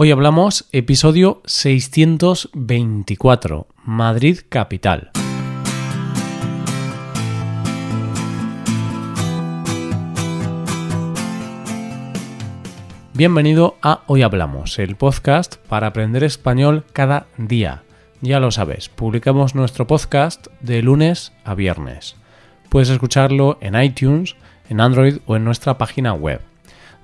Hoy hablamos episodio 624, Madrid Capital. Bienvenido a Hoy Hablamos, el podcast para aprender español cada día. Ya lo sabes, publicamos nuestro podcast de lunes a viernes. Puedes escucharlo en iTunes, en Android o en nuestra página web.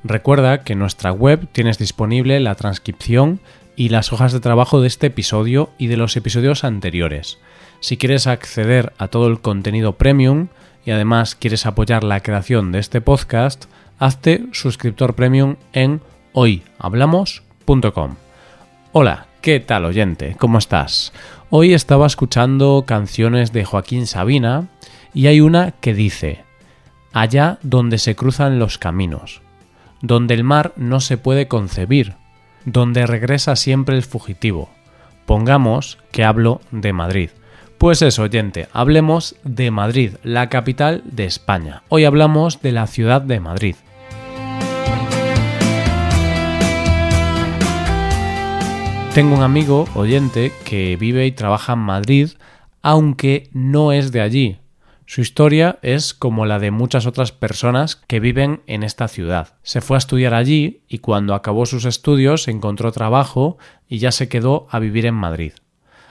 Recuerda que en nuestra web tienes disponible la transcripción y las hojas de trabajo de este episodio y de los episodios anteriores. Si quieres acceder a todo el contenido premium y además quieres apoyar la creación de este podcast, hazte suscriptor premium en hoyhablamos.com. Hola, ¿qué tal oyente? ¿Cómo estás? Hoy estaba escuchando canciones de Joaquín Sabina y hay una que dice, Allá donde se cruzan los caminos donde el mar no se puede concebir, donde regresa siempre el fugitivo. Pongamos que hablo de Madrid. Pues eso, oyente, hablemos de Madrid, la capital de España. Hoy hablamos de la ciudad de Madrid. Tengo un amigo, oyente, que vive y trabaja en Madrid, aunque no es de allí, su historia es como la de muchas otras personas que viven en esta ciudad. Se fue a estudiar allí y cuando acabó sus estudios encontró trabajo y ya se quedó a vivir en Madrid.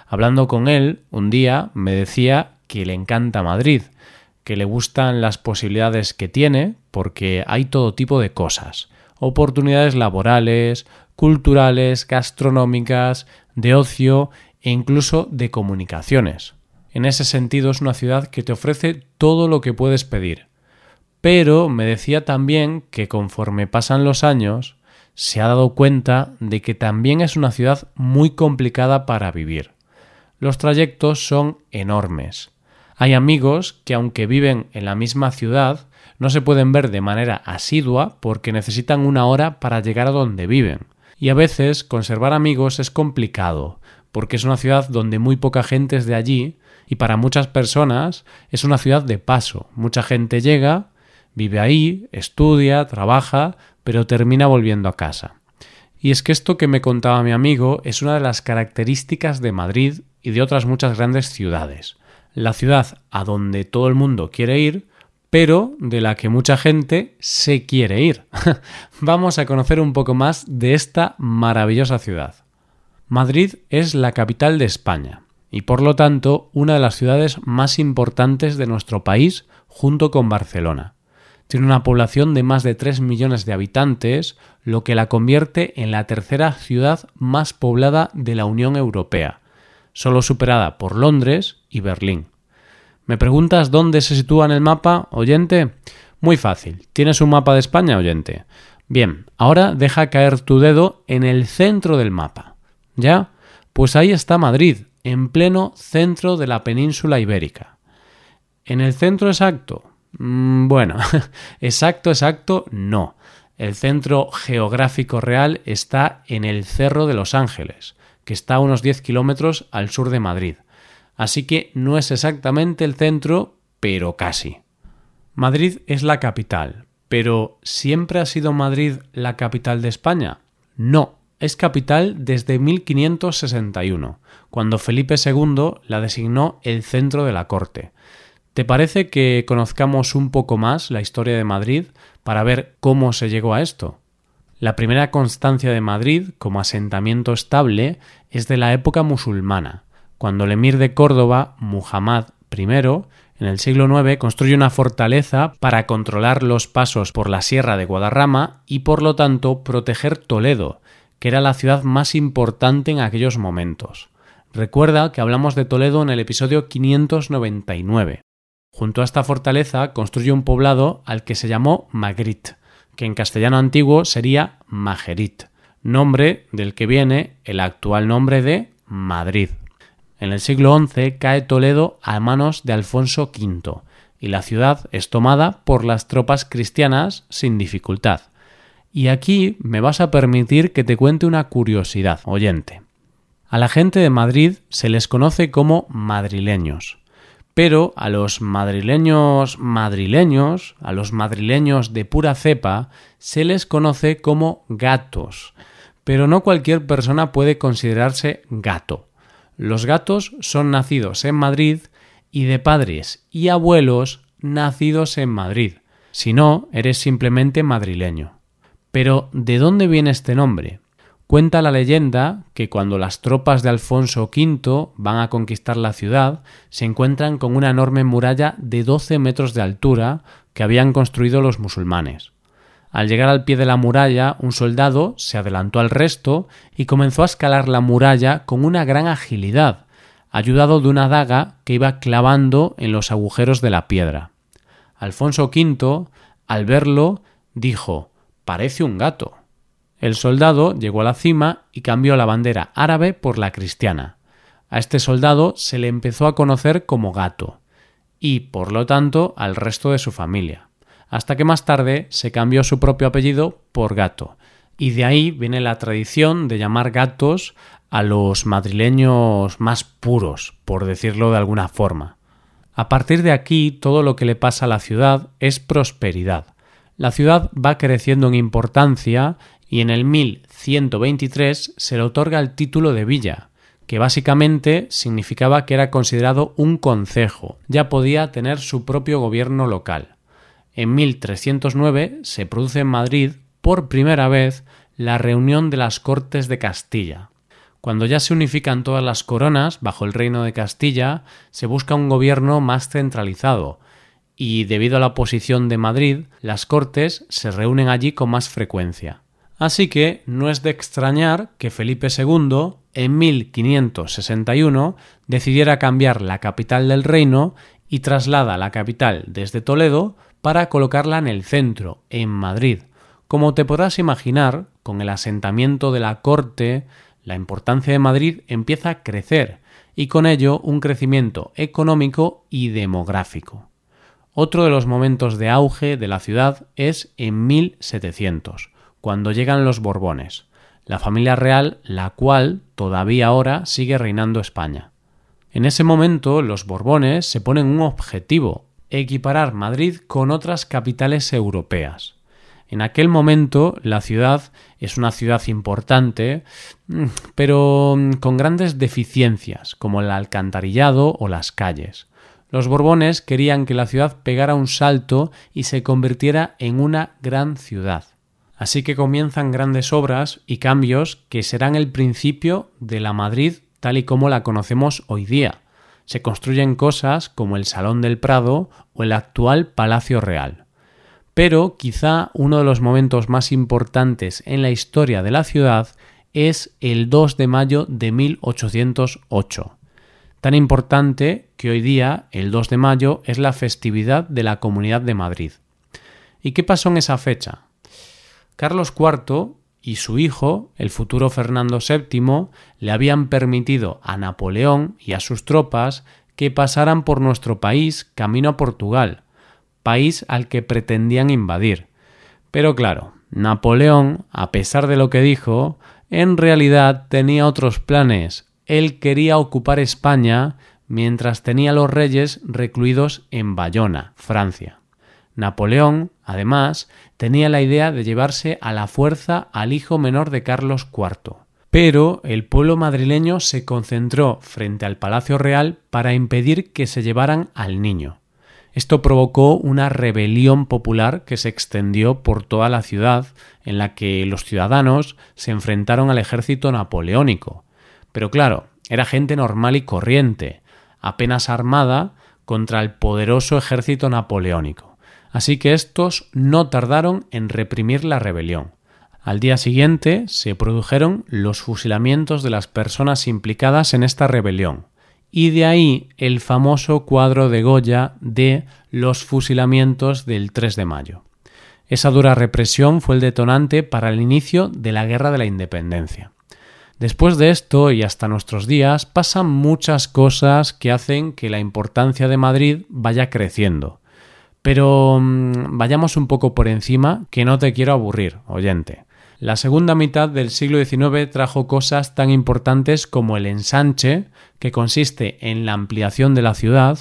Hablando con él, un día me decía que le encanta Madrid, que le gustan las posibilidades que tiene porque hay todo tipo de cosas, oportunidades laborales, culturales, gastronómicas, de ocio e incluso de comunicaciones. En ese sentido es una ciudad que te ofrece todo lo que puedes pedir. Pero me decía también que conforme pasan los años, se ha dado cuenta de que también es una ciudad muy complicada para vivir. Los trayectos son enormes. Hay amigos que aunque viven en la misma ciudad, no se pueden ver de manera asidua porque necesitan una hora para llegar a donde viven. Y a veces conservar amigos es complicado, porque es una ciudad donde muy poca gente es de allí y para muchas personas es una ciudad de paso. Mucha gente llega, vive ahí, estudia, trabaja, pero termina volviendo a casa. Y es que esto que me contaba mi amigo es una de las características de Madrid y de otras muchas grandes ciudades. La ciudad a donde todo el mundo quiere ir, pero de la que mucha gente se quiere ir. Vamos a conocer un poco más de esta maravillosa ciudad. Madrid es la capital de España y por lo tanto una de las ciudades más importantes de nuestro país junto con Barcelona. Tiene una población de más de 3 millones de habitantes, lo que la convierte en la tercera ciudad más poblada de la Unión Europea, solo superada por Londres y Berlín. ¿Me preguntas dónde se sitúa en el mapa, oyente? Muy fácil. ¿Tienes un mapa de España, oyente? Bien, ahora deja caer tu dedo en el centro del mapa. ¿Ya? Pues ahí está Madrid, en pleno centro de la península ibérica. ¿En el centro exacto? Mm, bueno, exacto, exacto, no. El centro geográfico real está en el Cerro de los Ángeles, que está a unos 10 kilómetros al sur de Madrid. Así que no es exactamente el centro, pero casi. Madrid es la capital, pero ¿siempre ha sido Madrid la capital de España? No, es capital desde 1561, cuando Felipe II la designó el centro de la corte. ¿Te parece que conozcamos un poco más la historia de Madrid para ver cómo se llegó a esto? La primera constancia de Madrid como asentamiento estable es de la época musulmana, cuando el emir de Córdoba, Muhammad I, en el siglo IX construye una fortaleza para controlar los pasos por la sierra de Guadarrama y por lo tanto proteger Toledo, que era la ciudad más importante en aquellos momentos. Recuerda que hablamos de Toledo en el episodio 599. Junto a esta fortaleza construye un poblado al que se llamó Magrit, que en castellano antiguo sería Majerit, nombre del que viene el actual nombre de Madrid. En el siglo XI cae Toledo a manos de Alfonso V y la ciudad es tomada por las tropas cristianas sin dificultad. Y aquí me vas a permitir que te cuente una curiosidad, oyente. A la gente de Madrid se les conoce como madrileños, pero a los madrileños madrileños, a los madrileños de pura cepa, se les conoce como gatos. pero no cualquier persona puede considerarse gato. Los gatos son nacidos en Madrid y de padres y abuelos nacidos en Madrid. Si no, eres simplemente madrileño. Pero, ¿de dónde viene este nombre? Cuenta la leyenda que cuando las tropas de Alfonso V van a conquistar la ciudad, se encuentran con una enorme muralla de 12 metros de altura que habían construido los musulmanes. Al llegar al pie de la muralla, un soldado se adelantó al resto y comenzó a escalar la muralla con una gran agilidad, ayudado de una daga que iba clavando en los agujeros de la piedra. Alfonso V, al verlo, dijo Parece un gato. El soldado llegó a la cima y cambió la bandera árabe por la cristiana. A este soldado se le empezó a conocer como gato, y, por lo tanto, al resto de su familia hasta que más tarde se cambió su propio apellido por Gato. Y de ahí viene la tradición de llamar gatos a los madrileños más puros, por decirlo de alguna forma. A partir de aquí, todo lo que le pasa a la ciudad es prosperidad. La ciudad va creciendo en importancia y en el 1123 se le otorga el título de villa, que básicamente significaba que era considerado un concejo, ya podía tener su propio gobierno local. En 1309 se produce en Madrid por primera vez la reunión de las Cortes de Castilla. Cuando ya se unifican todas las coronas bajo el reino de Castilla, se busca un gobierno más centralizado, y debido a la oposición de Madrid, las Cortes se reúnen allí con más frecuencia. Así que no es de extrañar que Felipe II, en 1561, decidiera cambiar la capital del reino y traslada la capital desde Toledo para colocarla en el centro, en Madrid. Como te podrás imaginar, con el asentamiento de la corte, la importancia de Madrid empieza a crecer y con ello un crecimiento económico y demográfico. Otro de los momentos de auge de la ciudad es en 1700, cuando llegan los Borbones, la familia real la cual todavía ahora sigue reinando España. En ese momento los Borbones se ponen un objetivo, equiparar Madrid con otras capitales europeas. En aquel momento la ciudad es una ciudad importante, mm, pero mm, con grandes deficiencias, como el alcantarillado o las calles. Los Borbones querían que la ciudad pegara un salto y se convirtiera en una gran ciudad. Así que comienzan grandes obras y cambios que serán el principio de la Madrid tal y como la conocemos hoy día, se construyen cosas como el Salón del Prado o el actual Palacio Real. Pero quizá uno de los momentos más importantes en la historia de la ciudad es el 2 de mayo de 1808. Tan importante que hoy día, el 2 de mayo, es la festividad de la Comunidad de Madrid. ¿Y qué pasó en esa fecha? Carlos IV y su hijo, el futuro Fernando VII, le habían permitido a Napoleón y a sus tropas que pasaran por nuestro país camino a Portugal, país al que pretendían invadir. Pero claro, Napoleón, a pesar de lo que dijo, en realidad tenía otros planes. Él quería ocupar España mientras tenía a los reyes recluidos en Bayona, Francia. Napoleón, además, tenía la idea de llevarse a la fuerza al hijo menor de Carlos IV. Pero el pueblo madrileño se concentró frente al Palacio Real para impedir que se llevaran al niño. Esto provocó una rebelión popular que se extendió por toda la ciudad, en la que los ciudadanos se enfrentaron al ejército napoleónico. Pero claro, era gente normal y corriente, apenas armada contra el poderoso ejército napoleónico. Así que estos no tardaron en reprimir la rebelión. Al día siguiente se produjeron los fusilamientos de las personas implicadas en esta rebelión, y de ahí el famoso cuadro de Goya de los fusilamientos del 3 de mayo. Esa dura represión fue el detonante para el inicio de la Guerra de la Independencia. Después de esto y hasta nuestros días pasan muchas cosas que hacen que la importancia de Madrid vaya creciendo. Pero mm, vayamos un poco por encima, que no te quiero aburrir, oyente. La segunda mitad del siglo XIX trajo cosas tan importantes como el ensanche, que consiste en la ampliación de la ciudad,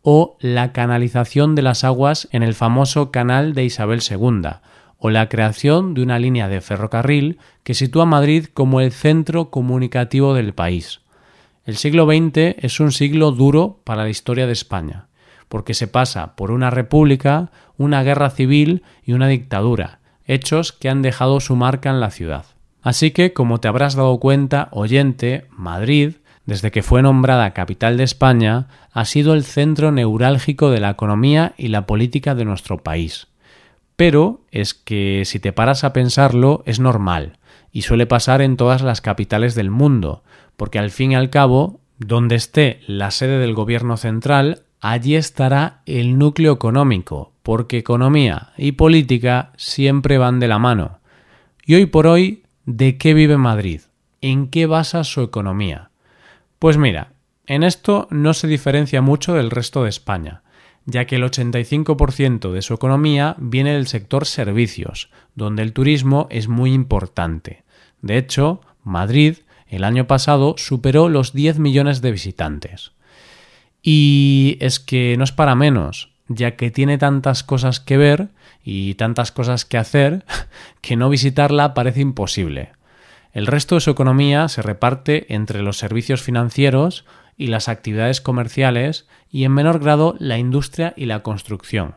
o la canalización de las aguas en el famoso canal de Isabel II, o la creación de una línea de ferrocarril que sitúa a Madrid como el centro comunicativo del país. El siglo XX es un siglo duro para la historia de España, porque se pasa por una república, una guerra civil y una dictadura, hechos que han dejado su marca en la ciudad. Así que, como te habrás dado cuenta, oyente, Madrid, desde que fue nombrada capital de España, ha sido el centro neurálgico de la economía y la política de nuestro país. Pero es que si te paras a pensarlo es normal, y suele pasar en todas las capitales del mundo, porque al fin y al cabo, donde esté la sede del gobierno central, allí estará el núcleo económico, porque economía y política siempre van de la mano. Y hoy por hoy, ¿de qué vive Madrid? ¿En qué basa su economía? Pues mira, en esto no se diferencia mucho del resto de España, ya que el 85% de su economía viene del sector servicios, donde el turismo es muy importante. De hecho, Madrid el año pasado superó los 10 millones de visitantes. Y es que no es para menos, ya que tiene tantas cosas que ver y tantas cosas que hacer que no visitarla parece imposible. El resto de su economía se reparte entre los servicios financieros y las actividades comerciales y en menor grado la industria y la construcción.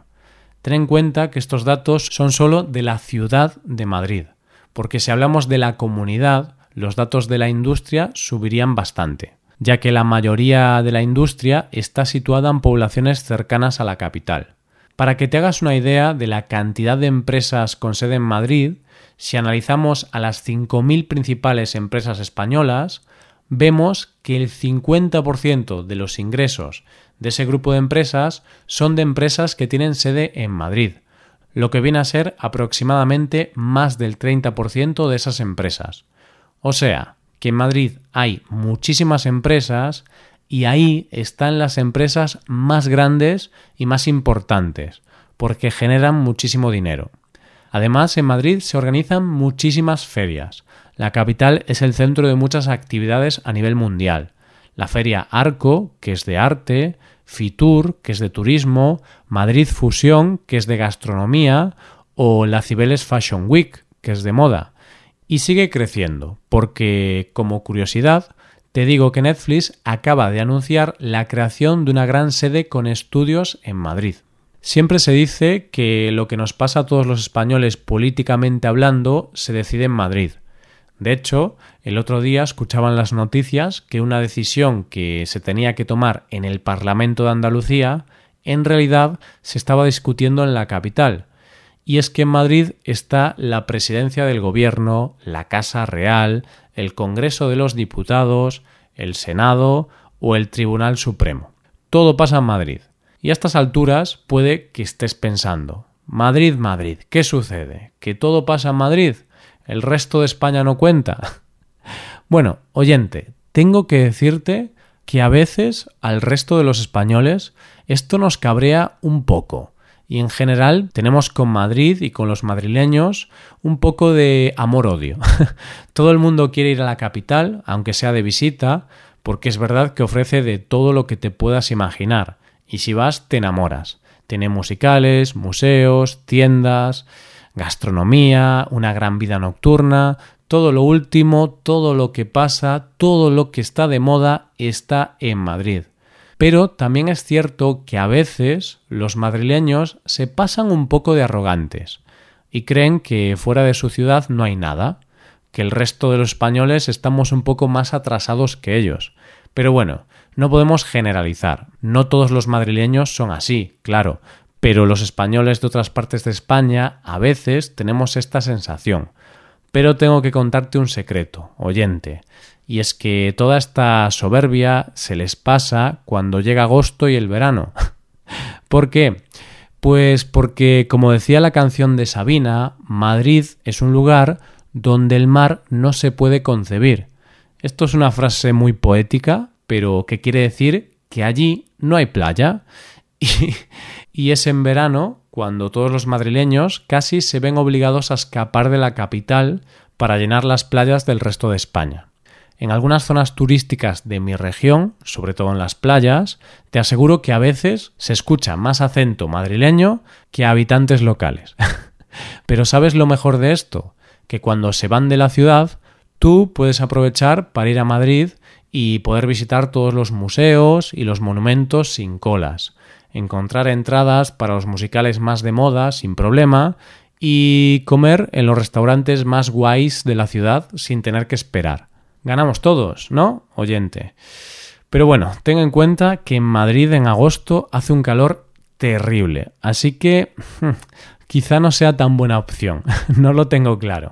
Ten en cuenta que estos datos son solo de la ciudad de Madrid, porque si hablamos de la comunidad, los datos de la industria subirían bastante, ya que la mayoría de la industria está situada en poblaciones cercanas a la capital. Para que te hagas una idea de la cantidad de empresas con sede en Madrid, si analizamos a las 5.000 principales empresas españolas, vemos que el 50% de los ingresos de ese grupo de empresas son de empresas que tienen sede en Madrid, lo que viene a ser aproximadamente más del 30% de esas empresas. O sea, que en Madrid hay muchísimas empresas y ahí están las empresas más grandes y más importantes, porque generan muchísimo dinero. Además, en Madrid se organizan muchísimas ferias. La capital es el centro de muchas actividades a nivel mundial. La feria Arco, que es de arte, Fitur, que es de turismo, Madrid Fusión, que es de gastronomía, o la Cibeles Fashion Week, que es de moda. Y sigue creciendo, porque, como curiosidad, te digo que Netflix acaba de anunciar la creación de una gran sede con estudios en Madrid. Siempre se dice que lo que nos pasa a todos los españoles políticamente hablando se decide en Madrid. De hecho, el otro día escuchaban las noticias que una decisión que se tenía que tomar en el Parlamento de Andalucía en realidad se estaba discutiendo en la capital. Y es que en Madrid está la presidencia del gobierno, la Casa Real, el Congreso de los Diputados, el Senado o el Tribunal Supremo. Todo pasa en Madrid. Y a estas alturas puede que estés pensando, Madrid, Madrid, ¿qué sucede? ¿Que todo pasa en Madrid? ¿El resto de España no cuenta? bueno, oyente, tengo que decirte que a veces al resto de los españoles esto nos cabrea un poco. Y en general tenemos con Madrid y con los madrileños un poco de amor-odio. todo el mundo quiere ir a la capital, aunque sea de visita, porque es verdad que ofrece de todo lo que te puedas imaginar y si vas te enamoras. Tiene musicales, museos, tiendas, gastronomía, una gran vida nocturna, todo lo último, todo lo que pasa, todo lo que está de moda está en Madrid. Pero también es cierto que a veces los madrileños se pasan un poco de arrogantes y creen que fuera de su ciudad no hay nada, que el resto de los españoles estamos un poco más atrasados que ellos. Pero bueno, no podemos generalizar. No todos los madrileños son así, claro, pero los españoles de otras partes de España a veces tenemos esta sensación. Pero tengo que contarte un secreto, oyente, y es que toda esta soberbia se les pasa cuando llega agosto y el verano. ¿Por qué? Pues porque, como decía la canción de Sabina, Madrid es un lugar donde el mar no se puede concebir. Esto es una frase muy poética, pero que quiere decir que allí no hay playa y, es en verano cuando todos los madrileños casi se ven obligados a escapar de la capital para llenar las playas del resto de España. En algunas zonas turísticas de mi región, sobre todo en las playas, te aseguro que a veces se escucha más acento madrileño que a habitantes locales. Pero ¿sabes lo mejor de esto? Que cuando se van de la ciudad, tú puedes aprovechar para ir a Madrid y poder visitar todos los museos y los monumentos sin colas, encontrar entradas para los musicales más de moda sin problema y comer en los restaurantes más guays de la ciudad sin tener que esperar. Ganamos todos, ¿no, oyente? Pero bueno, ten en cuenta que en Madrid en agosto hace un calor terrible, así que quizá no sea tan buena opción, no lo tengo claro.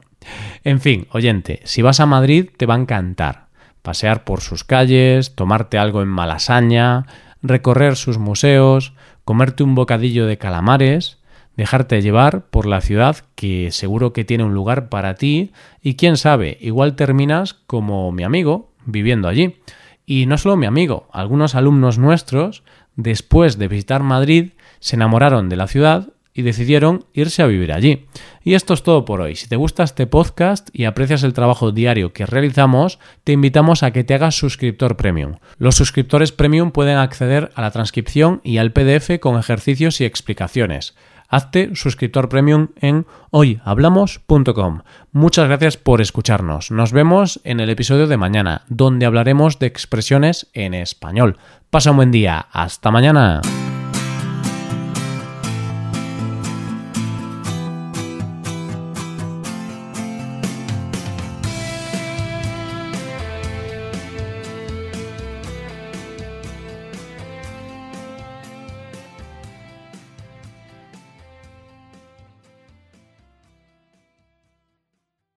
En fin, oyente, si vas a Madrid te va a encantar. Pasear por sus calles, tomarte algo en Malasaña, recorrer sus museos, comerte un bocadillo de calamares, dejarte llevar por la ciudad que seguro que tiene un lugar para ti y quién sabe, igual terminas como mi amigo viviendo allí. Y no solo mi amigo, algunos alumnos nuestros, después de visitar Madrid, se enamoraron de la ciudad y decidieron irse a vivir allí. Y esto es todo por hoy. Si te gusta este podcast y aprecias el trabajo diario que realizamos, te invitamos a que te hagas suscriptor premium. Los suscriptores premium pueden acceder a la transcripción y al PDF con ejercicios y explicaciones. Hazte suscriptor premium en hoyhablamos.com. Muchas gracias por escucharnos. Nos vemos en el episodio de mañana, donde hablaremos de expresiones en español. Pasa un buen día. Hasta mañana.